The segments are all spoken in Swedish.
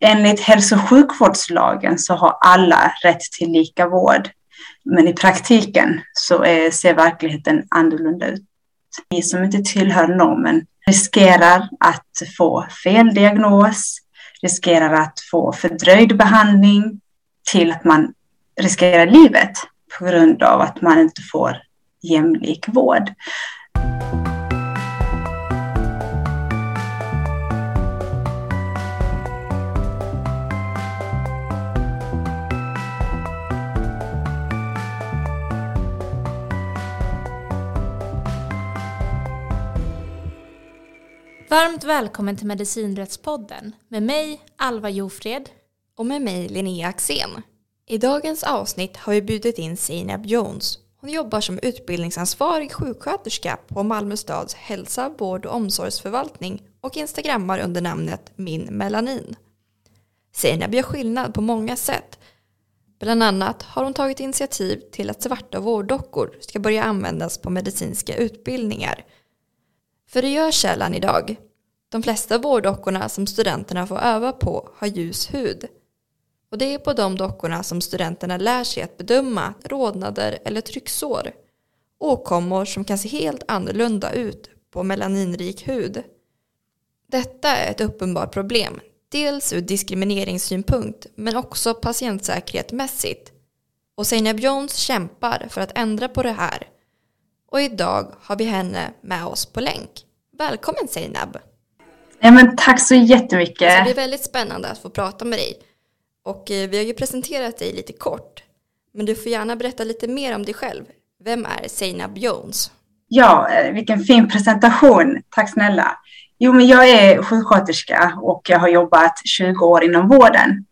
Enligt hälso och sjukvårdslagen så har alla rätt till lika vård. Men i praktiken så är, ser verkligheten annorlunda ut. Vi som inte tillhör normen riskerar att få fel diagnos, riskerar att få fördröjd behandling till att man riskerar livet på grund av att man inte får jämlik vård. Varmt välkommen till Medicinrättspodden med mig Alva Jofred och med mig Linnea Axén. I dagens avsnitt har vi bjudit in Seinab Jones. Hon jobbar som utbildningsansvarig sjuksköterska på Malmö stads hälsa, vård och omsorgsförvaltning och instagrammar under namnet Min Melanin. Seinab gör skillnad på många sätt. Bland annat har hon tagit initiativ till att svarta vårddockor ska börja användas på medicinska utbildningar – för det gör källan idag. De flesta vårddockorna som studenterna får öva på har ljus hud. Och det är på de dockorna som studenterna lär sig att bedöma rodnader eller trycksår. Åkommor som kan se helt annorlunda ut på melaninrik hud. Detta är ett uppenbart problem, dels ur diskrimineringssynpunkt men också patientsäkerhetsmässigt. Och Seinab Jones kämpar för att ändra på det här och idag har vi henne med oss på länk. Välkommen Zeynab! Ja, men tack så jättemycket! Så det är väldigt spännande att få prata med dig. Och eh, vi har ju presenterat dig lite kort. Men du får gärna berätta lite mer om dig själv. Vem är Zeynab Jones? Ja, eh, vilken fin presentation. Tack snälla. Jo, men jag är sjuksköterska och jag har jobbat 20 år inom vården.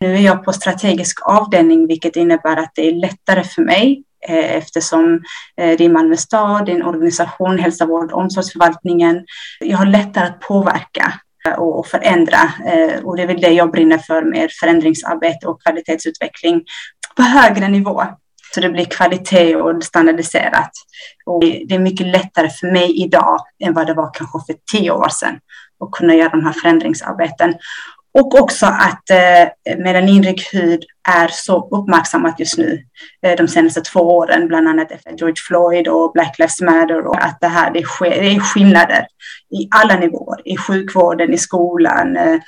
Nu är jag på strategisk avdelning, vilket innebär att det är lättare för mig Eh, eftersom eh, det är Malmö stad, det är en organisation, hälsa, vård och omsorgsförvaltningen. Jag har lättare att påverka eh, och förändra och det är väl det jag brinner för med förändringsarbete och kvalitetsutveckling på högre nivå. Så det blir kvalitet och standardiserat. Och det är mycket lättare för mig idag än vad det var kanske för tio år sedan att kunna göra de här förändringsarbeten. Och också att eh, melaninrik hud är så uppmärksammat just nu eh, de senaste två åren, bland annat efter George Floyd och Black Lives Matter och att det här det sker, det är skillnader i alla nivåer, i sjukvården, i skolan, eh,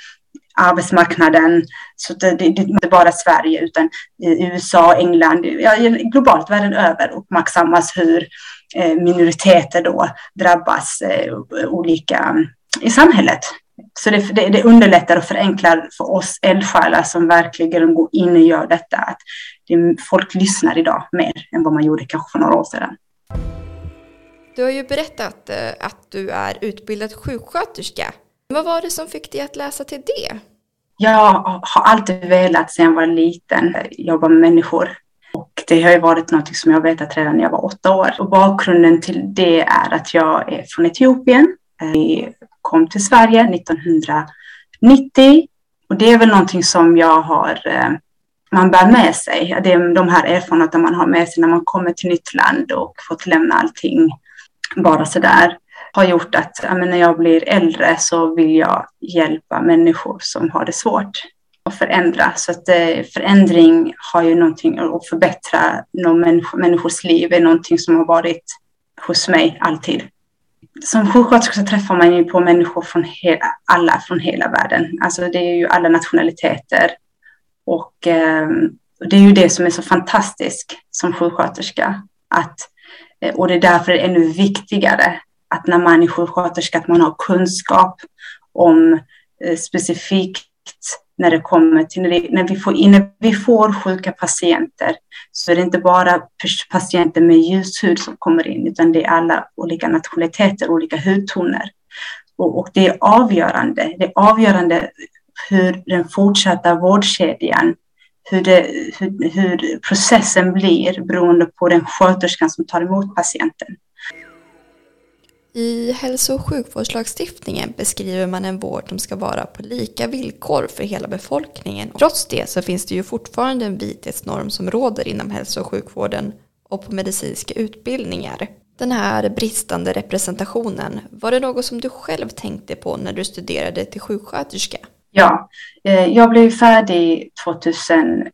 arbetsmarknaden. Så det, det, det är inte bara Sverige utan i USA, England, ja, globalt världen över uppmärksammas hur eh, minoriteter då drabbas eh, olika mm, i samhället. Så det, det, det, underlättar och förenklar för oss eldsjälar som verkligen går in och gör detta. Att det, folk lyssnar idag mer än vad man gjorde kanske för några år sedan. Du har ju berättat eh, att du är utbildad sjuksköterska. Vad var det som fick dig att läsa till det? Jag har alltid velat sedan jag var liten jobba med människor. Och det har ju varit något som jag vetat redan när jag var åtta år. Och bakgrunden till det är att jag är från Etiopien kom till Sverige 1990. Och det är väl någonting som jag har, eh, man bär med sig. Det är de här erfarenheterna man har med sig när man kommer till nytt land och fått lämna allting bara sådär har gjort att när jag blir äldre så vill jag hjälpa människor som har det svårt att förändra. Så att eh, förändring har ju någonting att förbättra någon människors liv är någonting som har varit hos mig alltid som sjuksköterska så träffar man ju på människor från hela, alla från hela världen. Alltså det är ju alla nationaliteter. Och eh, det är ju det som är så fantastiskt som sjuksköterska. Att, eh, och det är därför det är ännu viktigare att när man är sjuksköterska att man har kunskap om eh, specifikt när det kommer till när vi får, när vi får sjuka patienter så är det inte bara patienter med ljus hud som kommer in utan det är alla olika nationaliteter, olika hudtoner. Och, och det är avgörande. Det är avgörande hur den fortsatta vårdkedjan hur, det, hur, hur, processen blir beroende på den sköterskan som tar emot patienten. I hälso och sjukvårdslagstiftningen beskriver man en vård som ska vara på lika villkor för hela befolkningen. Trots det så finns det ju fortfarande en vithetsnorm som råder inom hälso och sjukvården och på medicinska utbildningar. Den här bristande representationen, var det något som du själv tänkte på när du studerade till sjuksköterska? Ja, eh, jag blev färdig 2007,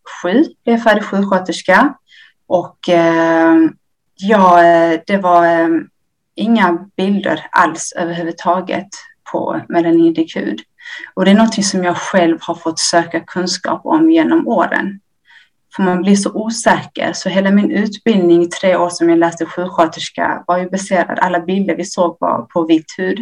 blev färdig sjuksköterska och eh, ja, eh, det var inga bilder alls överhuvudtaget på melanindikud. Och det är någonting som jag själv har fått söka kunskap om genom åren. För man blir så osäker. Så hela min utbildning, i tre år som jag läste sjuksköterska, var ju baserad, alla bilder vi såg var på vit hud.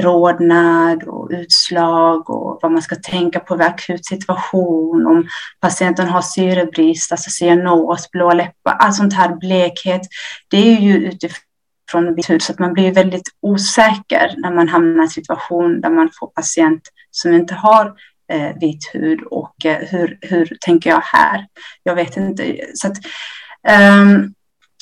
Rodnad och utslag och vad man ska tänka på vid akut situation, om patienten har syrebrist, alltså cyanos, blå läppar, allt sånt här, blekhet. Det är ju utifrån från vit hud så att man blir väldigt osäker när man hamnar i en situation där man får patient som inte har eh, vit hud och eh, hur, hur tänker jag här? Jag vet inte. Så att, um,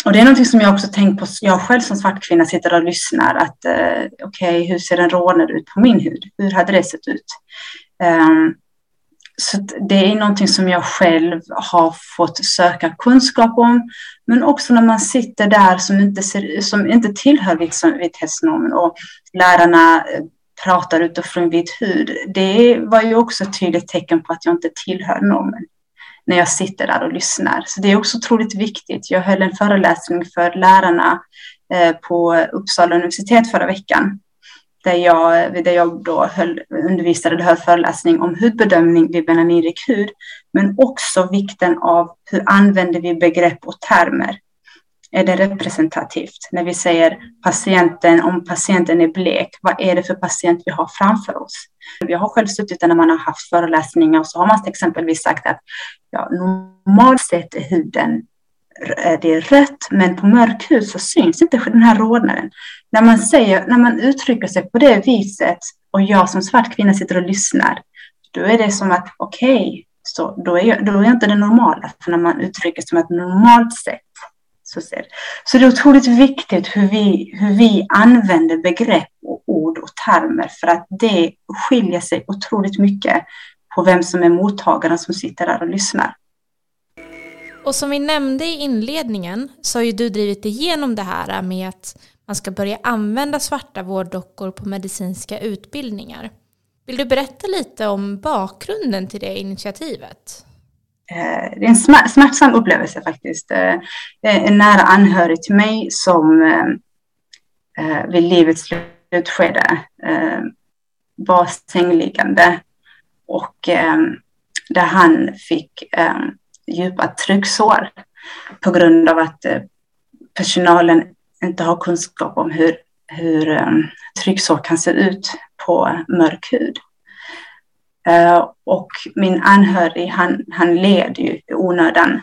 och det är någonting som jag också tänkt på. Jag själv som svart kvinna sitter och lyssnar att eh, okej, okay, hur ser en rånare ut på min hud? Hur hade det sett ut? Um, så det är någonting som jag själv har fått söka kunskap om. Men också när man sitter där som inte, ser, som inte tillhör vithetsnormen och lärarna eh, pratar utifrån vit hud. Det var ju också ett tydligt tecken på att jag inte tillhör normen när jag sitter där och lyssnar. Så det är också otroligt viktigt. Jag höll en föreläsning för lärarna eh, på Uppsala universitet förra veckan där jag, där jag då höll, undervisade och höll föreläsning om hudbedömning vid benanirik hud, men också vikten av hur använder vi begrepp och termer. Är det representativt? När vi säger patienten, om patienten är blek, vad är det för patient vi har framför oss? Jag har själv suttit där när man har haft föreläsningar och så har man exempelvis sagt att ja, normalt sett är huden det är rött, men på mörk hud så syns inte den här rodnaden. När man, säger, när man uttrycker sig på det viset och jag som svart kvinna sitter och lyssnar, då är det som att okej, okay, så då är, jag, då är jag inte det normala. För när man uttrycker sig som ett normalt sätt så, ser. så det är otroligt viktigt hur vi, hur vi använder begrepp och ord och termer för att det skiljer sig otroligt mycket på vem som är mottagaren som sitter där och lyssnar. Och som vi nämnde i inledningen så har ju du drivit igenom det här med att man ska börja använda svarta vårddockor på medicinska utbildningar. Vill du berätta lite om bakgrunden till det initiativet? Eh, det är en smärtsam upplevelse faktiskt. Eh, eh, en nära anhörig till mig som vid livets slutskede var sängliggande och där han fick djupa trycksår på grund av att eh, personalen inte har kunskap om hur, hur eh, trycksår kan se ut på mörk hud. Eh, och min anhörig, han, han led ju i onödan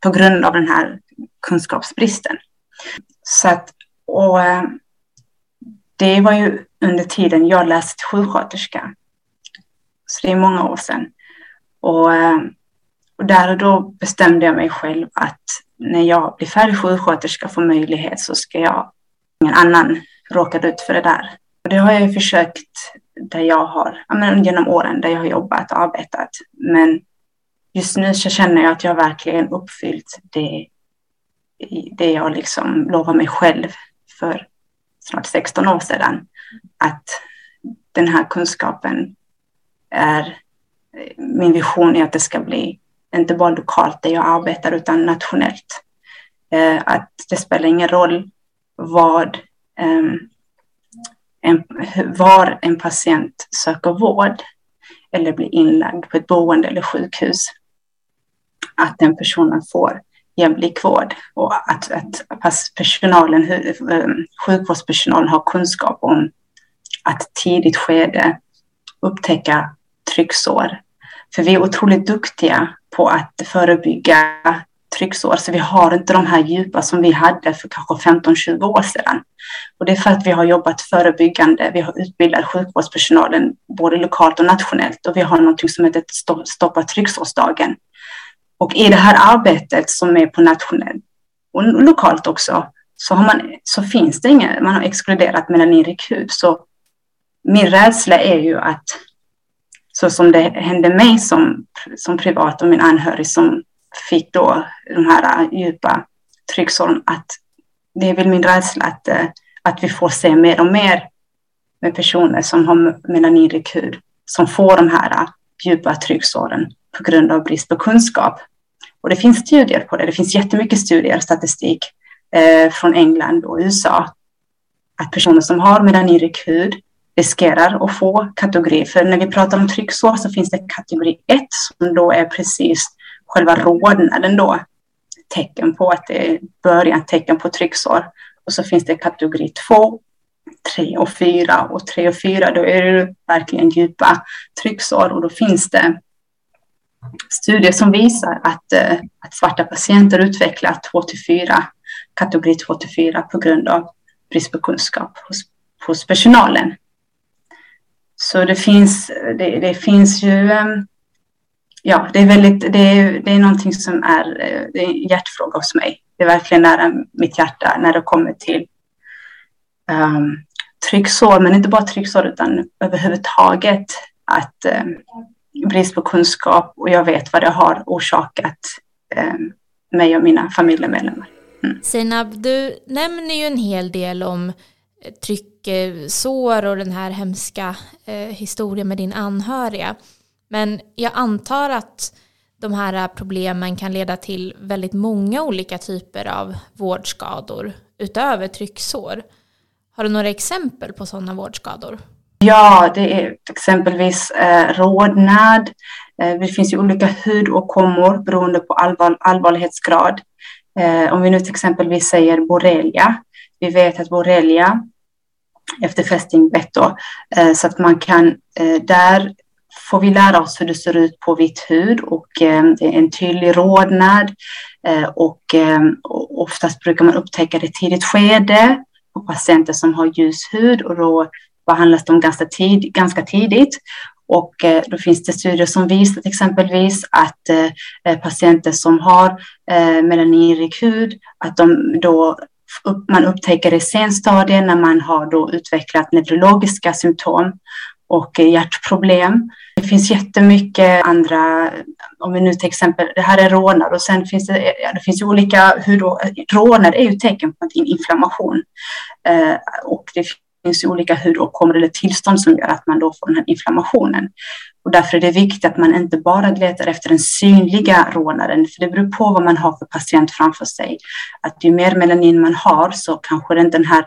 på grund av den här kunskapsbristen. Så att, och, det var ju under tiden jag läste till sjuksköterska. Så det är många år sedan. Och och där och då bestämde jag mig själv att när jag blir färdig sjuksköterska får möjlighet så ska jag, ingen annan råka ut för det där. Och det har jag ju försökt där jag har, menar, genom åren där jag har jobbat och arbetat. Men just nu så känner jag att jag verkligen uppfyllt det, det jag liksom lovade mig själv för snart 16 år sedan. Att den här kunskapen är, min vision är att det ska bli inte bara lokalt där jag arbetar utan nationellt. Eh, att det spelar ingen roll vad, eh, en, var en patient söker vård eller blir inlagd på ett boende eller sjukhus. Att den personen får jämlik vård och att, att personalen, ehm, sjukvårdspersonalen har kunskap om att tidigt skede upptäcka trycksår. För vi är otroligt duktiga på att förebygga trycksår. Så vi har inte de här djupa som vi hade för kanske 15-20 år sedan. Och det är för att vi har jobbat förebyggande. Vi har utbildat sjukvårdspersonalen både lokalt och nationellt och vi har något som heter Stoppa trycksårsdagen. Och i det här arbetet som är på nationellt och lokalt också så, har man, så finns det inget, man har exkluderat melaninrik hud. Så min rädsla är ju att så som det hände mig som, som privat och min anhörig som fick då de här äh, djupa trycksåren, att det är väl min rädsla att, äh, att vi får se mer och mer med personer som har melaninrik hud som får de här äh, djupa trycksåren på grund av brist på kunskap. Och det finns studier på det. Det finns jättemycket studier, och statistik eh, från England och USA. Att personer som har melaninrik hud riskerar att få kategori. För när vi pratar om trycksår så finns det kategori 1 som då är precis själva rodnaden då. Tecken på att det är början, tecken på trycksår. Och så finns det kategori 2, 3 och 4. Och 3 och 4 då är det verkligen djupa trycksår och då finns det studier som visar att, eh, att svarta patienter utvecklar 2 till 4, kategori 2 till 4 på grund av brist på kunskap hos, hos personalen. Så det finns, det, det finns ju, ehm, ja, det är väldigt, det är, det är någonting som är, eh, det är en hjärtfråga hos mig. Det är verkligen nära mitt hjärta när det kommer till um, trycksår, men inte bara trycksår utan överhuvudtaget att um, brist på kunskap och jag vet vad det har orsakat um, mig och mina familjemedlemmar. Mm. Seinab, du nämner ju en hel del om trycksår och den här hemska eh, historien med din anhöriga. Men jag antar att de här problemen kan leda till väldigt många olika typer av vårdskador utöver trycksår. Har du några exempel på sådana vårdskador? Ja, det är exempelvis eh, rodnad. Eh, det finns ju olika hudåkommor beroende på allvar, allvarlighetsgrad. Eh, om vi nu till exempelvis säger borrelia. Vi vet att borrelia efter fästingbett då, eh, så att man kan eh, där får vi lära oss hur det ser ut på vitt hud och eh, det är en tydlig rodnad och oftast brukar man upptäcka det tidigt skede på patienter som har ljus hud och då behandlas de ganska, tid, ganska tidigt. Och då finns det studier som visar exempelvis att patienter som har melaninrik hud, att de då man upptäcker det i senstadiet när man har då utvecklat neurologiska symptom och eh, hjärtproblem. Det finns jättemycket andra, om vi nu till exempel, det här är rånar och sen finns det, det finns ju olika, hur då, rånar är ju tecken på en inflammation eh, och det finns ju olika hudåkommor eller tillstånd som gör att man då får den här inflammationen. Och därför är det viktigt att man inte bara letar efter den synliga rånaren, för det beror på vad man har för patient framför sig. Att ju mer melanin man har så kanske den här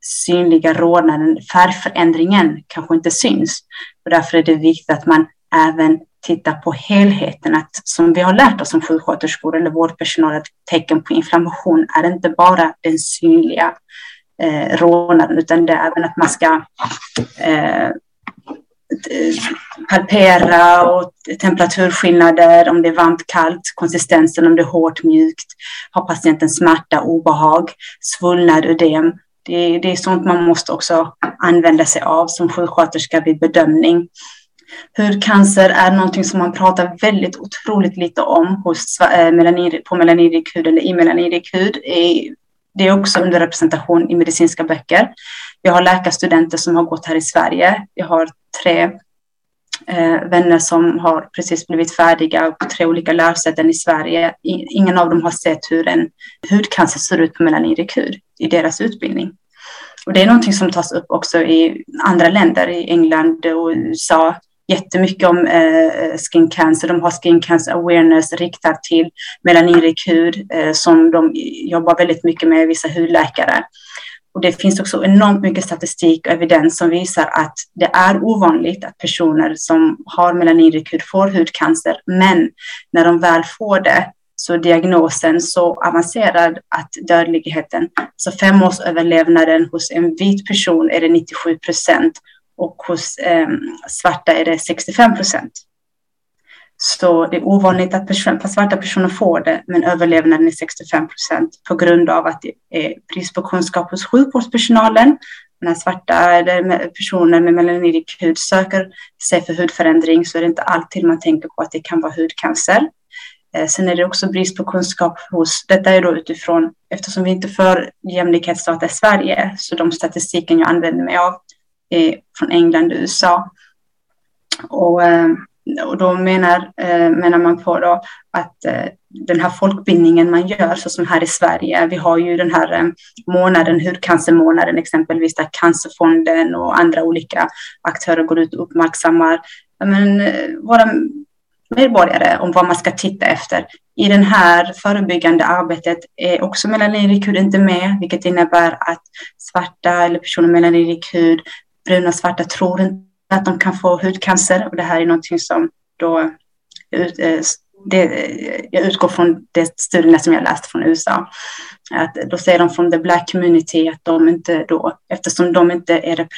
synliga rånaren, färgförändringen kanske inte syns. Och därför är det viktigt att man även tittar på helheten, att som vi har lärt oss som sjuksköterskor eller vårdpersonal, att tecken på inflammation är inte bara den synliga eh, rånaren, utan det är även att man ska eh, eh palpera och temperaturskillnader, om det är varmt, kallt, konsistensen, om det är hårt, mjukt, har patienten smärta, obehag, svullnad, ödem. Det, det är sånt man måste också använda sig av som sjuksköterska vid bedömning. Hudcancer är någonting som man pratar väldigt otroligt lite om hos, eh, melanir, på melaninrik hud eller i melaninrik hud. Det är också under representation i medicinska böcker. Jag har läkarstudenter som har gått här i Sverige. Jag har tre eh, vänner som har precis blivit färdiga på tre olika lärosäten i Sverige. Ingen av dem har sett hur en hudcancer ser ut på melaninrik hud i deras utbildning. Och det är någonting som tas upp också i andra länder, i England och USA, jättemycket om eh, skin cancer. De har skin cancer awareness riktat till melaninrik hud eh, som de jobbar väldigt mycket med, vissa hudläkare. Och det finns också enormt mycket statistik och evidens som visar att det är ovanligt att personer som har melaninrik hud får hudcancer, men när de väl får det så är diagnosen så avancerad att dödligheten, så femårsöverlevnaden hos en vit person är det 97 procent och hos eh, svarta är det 65 procent. Så det är ovanligt att person, svarta personer får det, men överlevnaden är 65 procent på grund av att det är brist på kunskap hos sjukvårdspersonalen. När svarta eller personer med melanidisk hud söker sig för hudförändring så är det inte alltid man tänker på att det kan vara hudcancer. Eh, sen är det också brist på kunskap hos, detta är då utifrån, eftersom vi inte för jämlikhetsdata i Sverige, så de statistiken jag använder mig av Eh, från England och USA. Och eh, och då menar, eh, menar man på då att eh, den här folkbildningen man gör, så som här i Sverige, vi har ju den här eh, månaden, hudcancermånaden exempelvis, där Cancerfonden och andra olika aktörer går ut och uppmärksammar men, eh, våra medborgare om vad man ska titta efter. I det här förebyggande arbetet är också melaninrik hud inte med, vilket innebär att svarta eller personer med melaninrik hud, bruna och svarta tror inte att de kan få hudcancer och det här är någonting som då eh, det, eh, jag utgår från de studierna som jag läst från USA. Att då säger de från the black community att de inte då, eftersom de inte är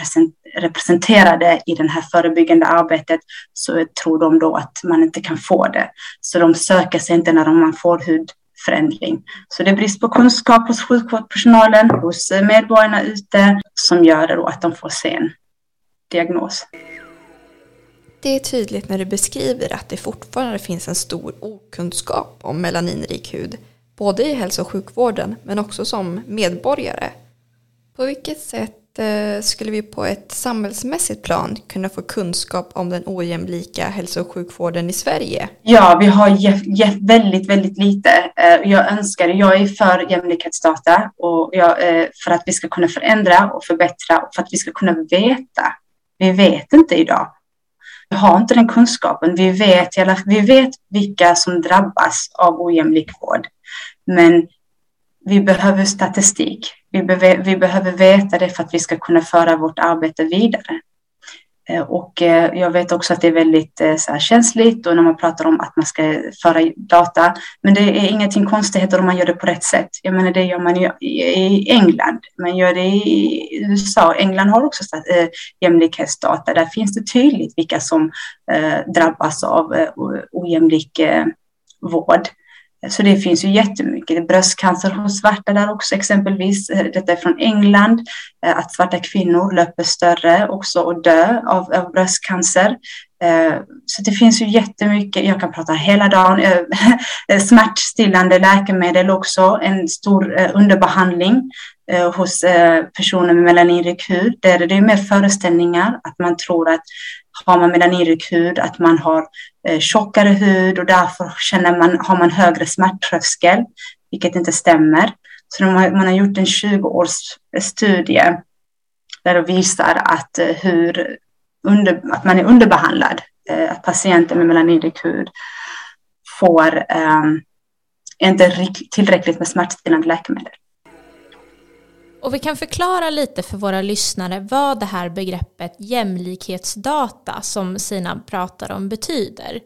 representerade i det här förebyggande arbetet så tror de då att man inte kan få det. Så de söker sig inte när man får förändring. Så det är brist på kunskap hos sjukvårdspersonalen, hos eh, medborgarna ute som gör det då att de får se en diagnos. Det är tydligt när du beskriver att det fortfarande finns en stor okunskap om melaninrik hud, både i hälso och sjukvården men också som medborgare. På vilket sätt Eh, skulle vi på ett samhällsmässigt plan kunna få kunskap om den ojämlika hälso och sjukvården i Sverige? Ja, vi har gett väldigt, väldigt lite. Eh, jag önskar, jag är för jämlikhetsdata och jag, eh, för att vi ska kunna förändra och förbättra och för att vi ska kunna veta. Vi vet inte idag vi har inte den kunskapen. Vi vet, vi vet vilka som drabbas av ojämlik vård. Men vi behöver statistik. Vi, be vi behöver veta det för att vi ska kunna föra vårt arbete vidare. Eh, och eh, jag vet också att det är väldigt eh, så här, känsligt och när man pratar om att man ska föra data. Men det är ingenting konstigheter om man gör det på rätt sätt. Jag menar, det gör man i England. Man gör det i USA. England har också jämlikhetsdata. Där finns det tydligt vilka som drabbas av ojämlik vård. Så det finns ju jättemycket. Bröstcancer hos svarta där också exempelvis. Detta är från England. Eh, att svarta kvinnor löper större också och dö av, av bröstcancer. Eh, så det finns ju jättemycket. Jag kan prata hela dagen. Eh, eh, smärtstillande läkemedel också. En stor underbehandling hos personer med melaninrik hud. Där det är mer föreställningar att man tror att har man melaninrik hud, att man har tjockare hud och därför känner man, har man högre smärttröskel, vilket inte stämmer. Så har, man har gjort en 20-års studie där det visar att, hur under, att man är underbehandlad, eh, att patienter med melaninrik hud får ehm, inte tillräckligt med smärtstillande läkemedel. Och vi kan förklara lite för våra lyssnare vad det här begreppet jämlikhetsdata som Sinab pratar om betyder.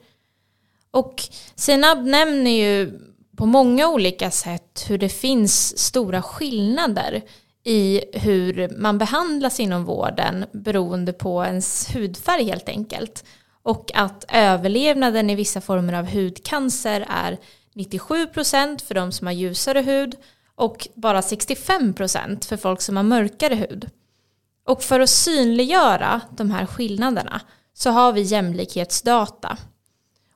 Och Sinab nämner ju på många olika sätt hur det finns stora skillnader i hur man behandlas inom vården beroende på ens hudfärg helt enkelt. Och att överlevnaden i vissa former av hudcancer är 97% för de som har ljusare hud och bara 65% för folk som har mörkare hud. Och för att synliggöra de här skillnaderna så har vi jämlikhetsdata.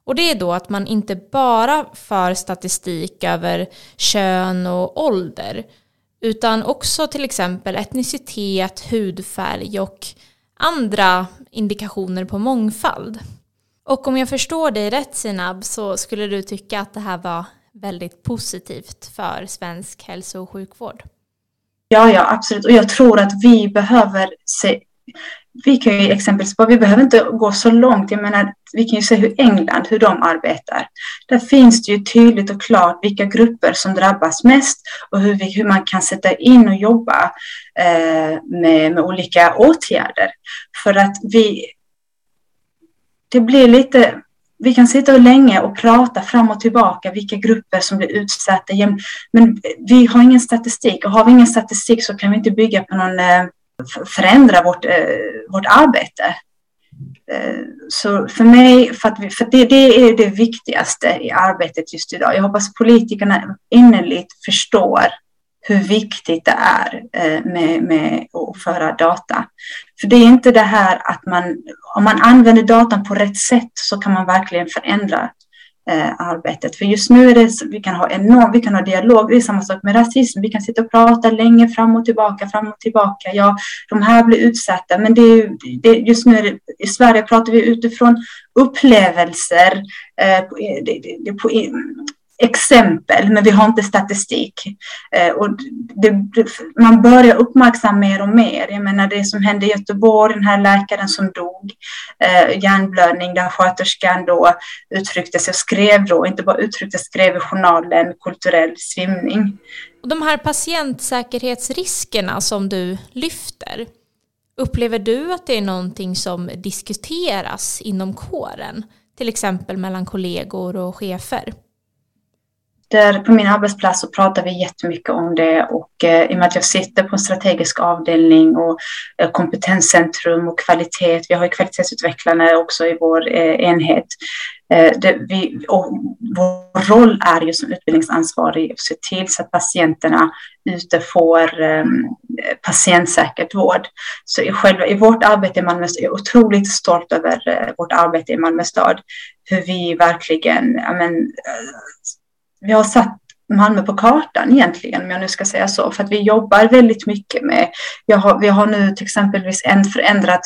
Och det är då att man inte bara för statistik över kön och ålder utan också till exempel etnicitet, hudfärg och andra indikationer på mångfald. Och om jag förstår dig rätt Sinab så skulle du tycka att det här var väldigt positivt för svensk hälso och sjukvård. Ja, ja, absolut. Och jag tror att vi behöver se vi kan ju exempelvis, vi behöver inte gå så långt. Jag menar, vi kan ju se hur England, hur de arbetar. Där finns det ju tydligt och klart vilka grupper som drabbas mest och hur, vi, hur man kan sätta in och jobba eh, med, med olika åtgärder. För att vi, det blir lite, vi kan sitta och länge och prata fram och tillbaka vilka grupper som blir utsatta. Men vi har ingen statistik och har vi ingen statistik så kan vi inte bygga på någon, eh, förändra vårt, eh, vårt arbete. Eh, så för mig, för, vi, för det, det, är det viktigaste i arbetet just idag. Jag hoppas politikerna innerligt förstår hur viktigt det är eh, med, med att föra data. För det är inte det här att man, om man använder datan på rätt sätt så kan man verkligen förändra eh, arbetet. För just nu är det, vi kan ha enorm, vi kan ha dialog, det är samma sak med rasism, vi kan sitta och prata länge fram och tillbaka, fram och tillbaka. Ja, de här blir utsatta, men det är, det, just nu det, i Sverige pratar vi utifrån upplevelser, eh, det, det, på, exempel, men vi har inte statistik. Eh, och det, man börjar uppmärksamma mer och mer. Jag menar det som hände i Göteborg, den här läkaren som dog, eh, hjärnblödning, där sköterskan då uttryckte sig och skrev då, inte bara uttryckte, skrev i journalen kulturell svimning. Och de här patientsäkerhetsriskerna som du lyfter, upplever du att det är någonting som diskuteras inom kåren? Till exempel mellan kollegor och chefer? Där på min arbetsplats så pratar vi jättemycket om det och eh, i och med att jag sitter på en strategisk avdelning och eh, kompetenscentrum och kvalitet, vi har ju kvalitetsutvecklare också i vår eh, enhet. Eh, det, vi, och vår roll är ju som utbildningsansvarig att se till så att patienterna ute får eh, patientsäkert vård. Så i, själva, i vårt arbete i Malmö är jag otroligt stolt över eh, vårt arbete i Malmö stad. Hur vi verkligen, ja, men, eh, vi har satt Malmö på kartan egentligen, om jag nu ska säga så, för att vi jobbar väldigt mycket med, har, vi har nu till exempelvis förändrat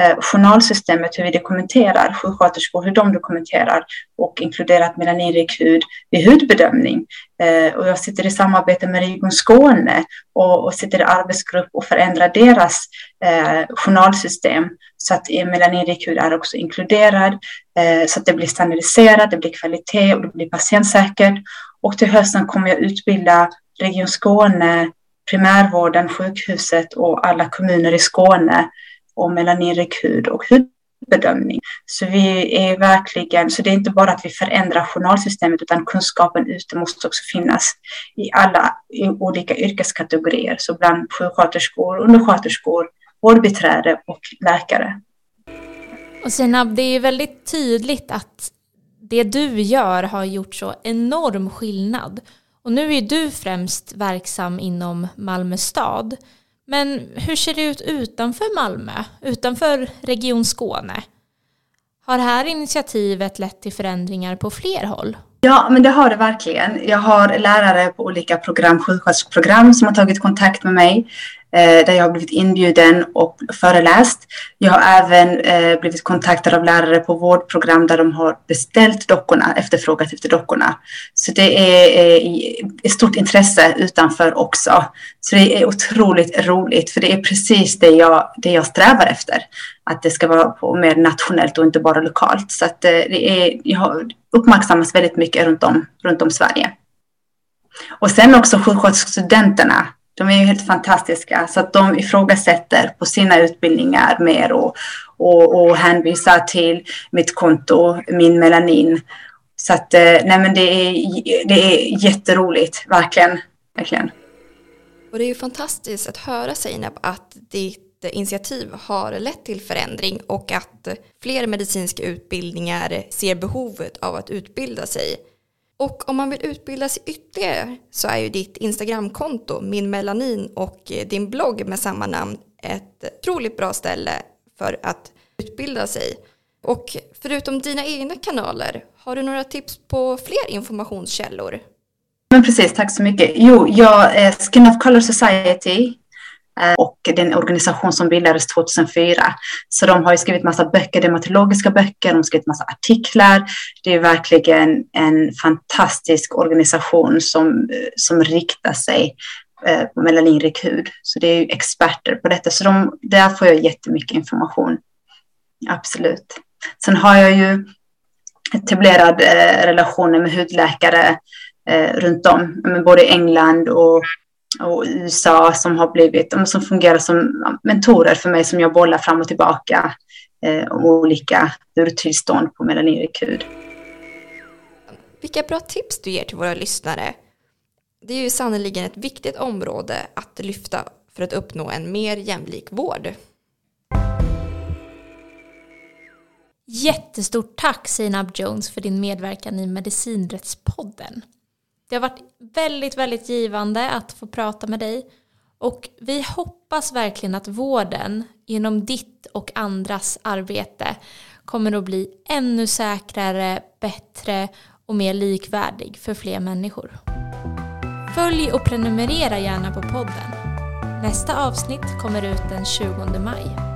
eh, journalsystemet, hur vi dokumenterar sjuksköterskor, hur de dokumenterar och inkluderat melaninrik hud vid hudbedömning. Eh, och jag sitter i samarbete med Region Skåne och, och sitter i arbetsgrupp och förändrar deras eh, journalsystem så att melaninrik hud är också inkluderad, eh, så att det blir standardiserat, det blir kvalitet och det blir patientsäkert. Och till hösten kommer jag utbilda Region Skåne, primärvården, sjukhuset och alla kommuner i Skåne om melaninrekud och hudbedömning. Så vi är verkligen, så det är inte bara att vi förändrar journalsystemet utan kunskapen ute måste också finnas i alla i olika yrkeskategorier. Så bland sjuksköterskor, undersköterskor, vårdbiträde och läkare. Och Sinab, det är ju väldigt tydligt att det du gör har gjort så enorm skillnad. Och nu är du främst verksam inom Malmö stad. Men hur ser det ut utanför Malmö, utanför Region Skåne? Har det här initiativet lett till förändringar på fler håll? Ja, men det har det verkligen. Jag har lärare på olika program, sjuksköterskeprogram som har tagit kontakt med mig Eh, där jag har blivit inbjuden och föreläst. Jag har även eh, blivit kontaktad av lärare på vårdprogram där de har beställt dockorna, efterfrågat efter dockorna. Så det är eh, ett stort intresse utanför också. Så det är otroligt roligt, för det är precis det jag, det jag strävar efter. Att det ska vara på mer nationellt och inte bara lokalt. Så att eh, det är, jag har uppmärksammas väldigt mycket runt om, runt om Sverige. Och sen också sjuksköterskestudenterna de är ju helt fantastiska så att de ifrågasätter på sina utbildningar mer och, och, och hänvisar till mitt konto, min melanin. Så att eh, nej men det är, det är jätteroligt, verkligen. verkligen. Och det är ju fantastiskt att höra Seinab att ditt initiativ har lett till förändring och att fler medicinska utbildningar ser behovet av att utbilda sig. Och om man vill utbilda sig ytterligare så är ju ditt Instagramkonto, Min Melanin och eh, din blogg med samma namn ett otroligt bra ställe för att utbilda sig. Och förutom dina egna kanaler, har du några tips på fler informationskällor? Men precis, tack så mycket. Jo, jag, är Skin of Color Society Eh, och den organisation som bildades 2004. Så de har ju skrivit massa böcker, dermatologiska böcker, de har skrivit massa artiklar. Det är verkligen en fantastisk organisation som, eh, som riktar sig eh, på melaninrik hud. Så det är experter på detta, så de, där får jag jättemycket information. Absolut. Sen har jag ju etablerade eh, relationer med hudläkare runt om, både i England och och USA som har blivit, som fungerar som mentorer för mig som jag bollar fram och tillbaka eh, om olika urtillstånd på melaninrik hud. Vilka bra tips du ger till våra lyssnare. Det är ju sannoliken ett viktigt område att lyfta för att uppnå en mer jämlik vård. Jättestort tack Sinab Jones för din medverkan i Medicinrättspodden. Det har varit väldigt, väldigt givande att få prata med dig. Och vi hoppas verkligen att vården genom ditt och andras arbete kommer att bli ännu säkrare, bättre och mer likvärdig för fler människor. Följ och prenumerera gärna på podden. Nästa avsnitt kommer ut den 20 maj.